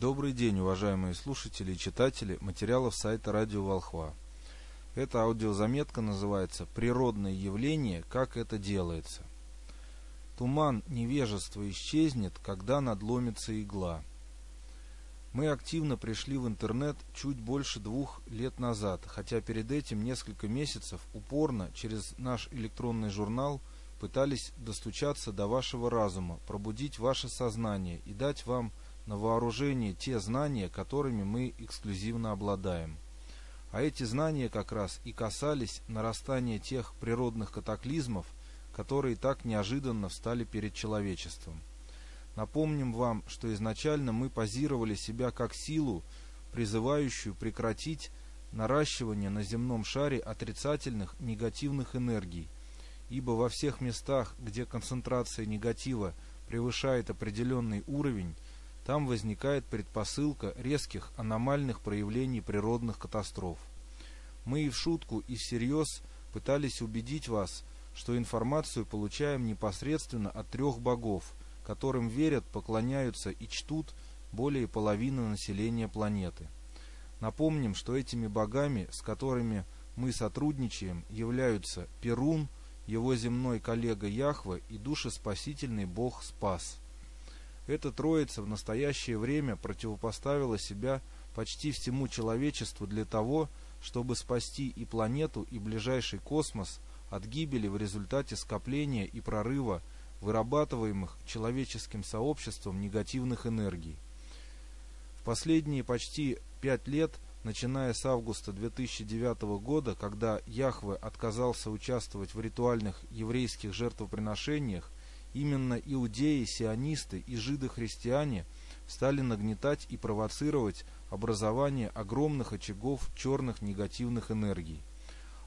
Добрый день, уважаемые слушатели и читатели материалов сайта Радио Волхва. Эта аудиозаметка называется «Природное явление. Как это делается». Туман невежества исчезнет, когда надломится игла. Мы активно пришли в интернет чуть больше двух лет назад, хотя перед этим несколько месяцев упорно через наш электронный журнал пытались достучаться до вашего разума, пробудить ваше сознание и дать вам – на вооружение те знания, которыми мы эксклюзивно обладаем. А эти знания как раз и касались нарастания тех природных катаклизмов, которые так неожиданно встали перед человечеством. Напомним вам, что изначально мы позировали себя как силу, призывающую прекратить наращивание на земном шаре отрицательных негативных энергий, ибо во всех местах, где концентрация негатива превышает определенный уровень, там возникает предпосылка резких аномальных проявлений природных катастроф. Мы и в шутку, и всерьез пытались убедить вас, что информацию получаем непосредственно от трех богов, которым верят, поклоняются и чтут более половины населения планеты. Напомним, что этими богами, с которыми мы сотрудничаем, являются Перун, его земной коллега Яхва и душеспасительный бог Спас. Эта троица в настоящее время противопоставила себя почти всему человечеству для того, чтобы спасти и планету, и ближайший космос от гибели в результате скопления и прорыва вырабатываемых человеческим сообществом негативных энергий. В последние почти пять лет, начиная с августа 2009 года, когда Яхве отказался участвовать в ритуальных еврейских жертвоприношениях, именно иудеи, сионисты и жиды-христиане стали нагнетать и провоцировать образование огромных очагов черных негативных энергий.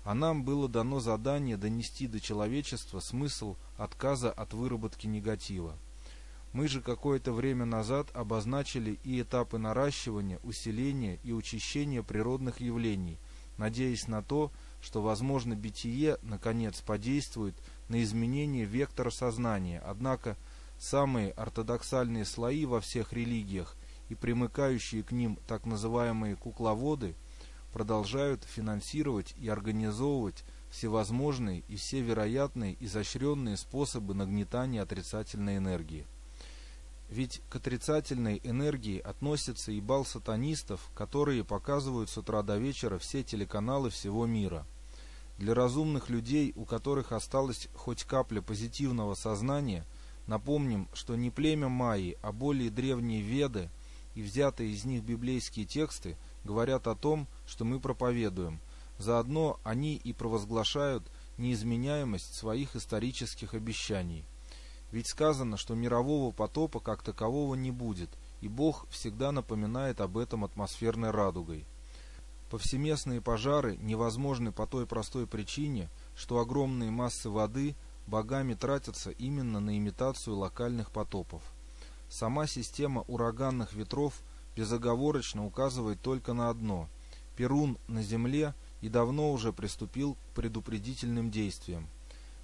А нам было дано задание донести до человечества смысл отказа от выработки негатива. Мы же какое-то время назад обозначили и этапы наращивания, усиления и учащения природных явлений, надеясь на то, что, возможно, бытие, наконец, подействует на изменение вектора сознания, однако самые ортодоксальные слои во всех религиях и примыкающие к ним так называемые кукловоды продолжают финансировать и организовывать всевозможные и все вероятные изощренные способы нагнетания отрицательной энергии. Ведь к отрицательной энергии относятся и бал сатанистов, которые показывают с утра до вечера все телеканалы всего мира – для разумных людей, у которых осталась хоть капля позитивного сознания, напомним, что не племя Майи, а более древние Веды и взятые из них библейские тексты говорят о том, что мы проповедуем. Заодно они и провозглашают неизменяемость своих исторических обещаний. Ведь сказано, что мирового потопа как такового не будет, и Бог всегда напоминает об этом атмосферной радугой. Повсеместные пожары невозможны по той простой причине, что огромные массы воды богами тратятся именно на имитацию локальных потопов. Сама система ураганных ветров безоговорочно указывает только на одно – Перун на Земле и давно уже приступил к предупредительным действиям.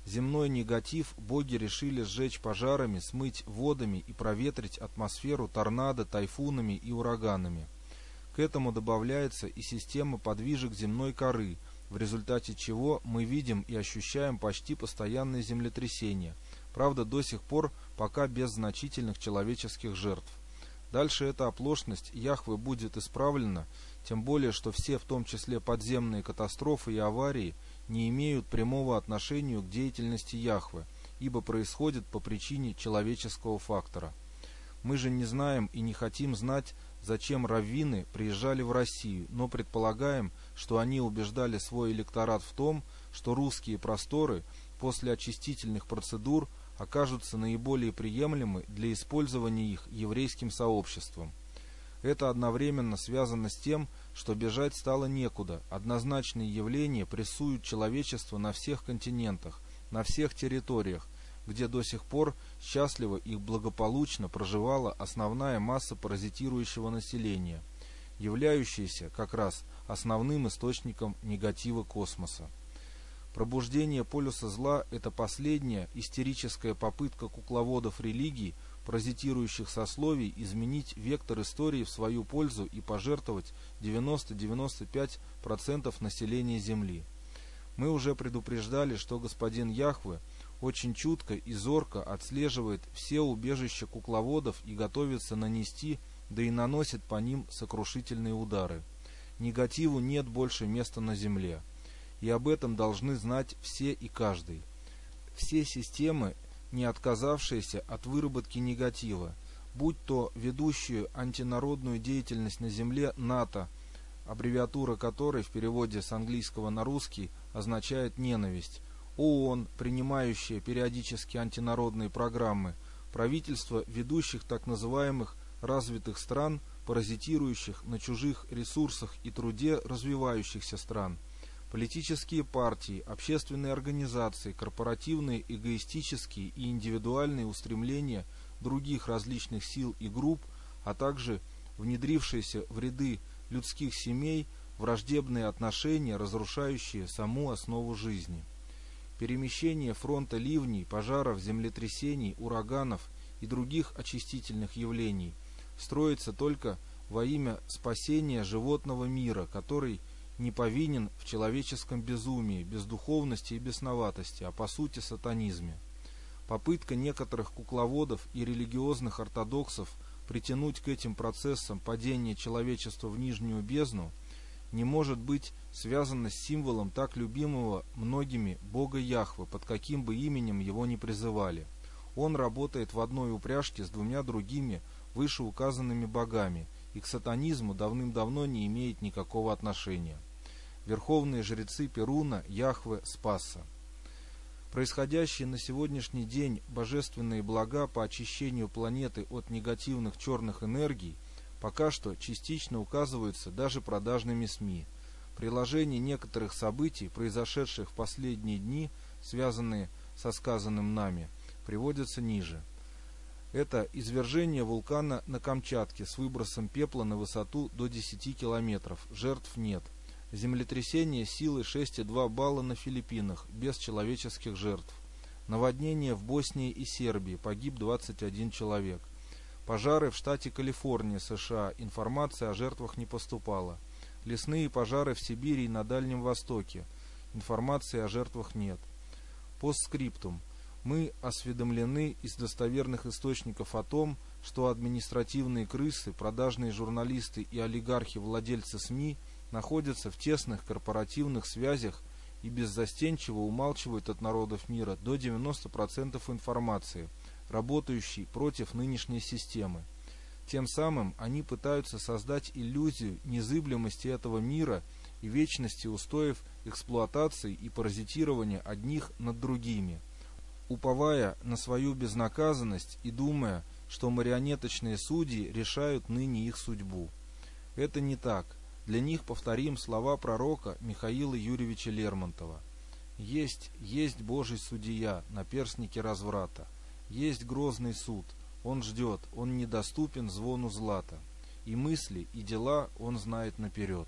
Земной негатив боги решили сжечь пожарами, смыть водами и проветрить атмосферу торнадо, тайфунами и ураганами – к этому добавляется и система подвижек земной коры, в результате чего мы видим и ощущаем почти постоянные землетрясения, правда до сих пор пока без значительных человеческих жертв. Дальше эта оплошность Яхвы будет исправлена, тем более, что все, в том числе подземные катастрофы и аварии, не имеют прямого отношения к деятельности Яхвы, ибо происходят по причине человеческого фактора. Мы же не знаем и не хотим знать, зачем раввины приезжали в Россию, но предполагаем, что они убеждали свой электорат в том, что русские просторы после очистительных процедур окажутся наиболее приемлемы для использования их еврейским сообществом. Это одновременно связано с тем, что бежать стало некуда. Однозначные явления прессуют человечество на всех континентах, на всех территориях, где до сих пор счастливо и благополучно проживала основная масса паразитирующего населения, являющаяся как раз основным источником негатива космоса. Пробуждение полюса зла – это последняя истерическая попытка кукловодов религии паразитирующих сословий изменить вектор истории в свою пользу и пожертвовать 90-95% населения Земли. Мы уже предупреждали, что господин Яхве очень чутко и зорко отслеживает все убежища кукловодов и готовится нанести, да и наносит по ним сокрушительные удары. Негативу нет больше места на Земле. И об этом должны знать все и каждый. Все системы не отказавшиеся от выработки негатива, будь то ведущую антинародную деятельность на земле НАТО, аббревиатура которой в переводе с английского на русский означает «ненависть», ООН, принимающая периодически антинародные программы, правительства ведущих так называемых развитых стран, паразитирующих на чужих ресурсах и труде развивающихся стран – Политические партии, общественные организации, корпоративные, эгоистические и индивидуальные устремления других различных сил и групп, а также внедрившиеся в ряды людских семей враждебные отношения, разрушающие саму основу жизни. Перемещение фронта ливней, пожаров, землетрясений, ураганов и других очистительных явлений строится только во имя спасения животного мира, который – не повинен в человеческом безумии, бездуховности и бесноватости, а по сути сатанизме. Попытка некоторых кукловодов и религиозных ортодоксов притянуть к этим процессам падение человечества в нижнюю бездну не может быть связана с символом так любимого многими Бога Яхвы, под каким бы именем его ни призывали. Он работает в одной упряжке с двумя другими вышеуказанными богами и к сатанизму давным-давно не имеет никакого отношения верховные жрецы Перуна, Яхве, Спаса. Происходящие на сегодняшний день божественные блага по очищению планеты от негативных черных энергий пока что частично указываются даже продажными СМИ. Приложение некоторых событий, произошедших в последние дни, связанные со сказанным нами, приводятся ниже. Это извержение вулкана на Камчатке с выбросом пепла на высоту до 10 километров. Жертв нет – Землетрясение силы 6,2 балла на Филиппинах, без человеческих жертв. Наводнение в Боснии и Сербии, погиб 21 человек. Пожары в штате Калифорния, США, информация о жертвах не поступала. Лесные пожары в Сибири и на Дальнем Востоке, информации о жертвах нет. Постскриптум. Мы осведомлены из достоверных источников о том, что административные крысы, продажные журналисты и олигархи-владельцы СМИ – находятся в тесных корпоративных связях и беззастенчиво умалчивают от народов мира до 90% информации, работающей против нынешней системы. Тем самым они пытаются создать иллюзию незыблемости этого мира и вечности устоев эксплуатации и паразитирования одних над другими, уповая на свою безнаказанность и думая, что марионеточные судьи решают ныне их судьбу. Это не так. Для них повторим слова пророка Михаила Юрьевича Лермонтова. «Есть, есть Божий судья на перстнике разврата, есть грозный суд, он ждет, он недоступен звону злата, и мысли, и дела он знает наперед».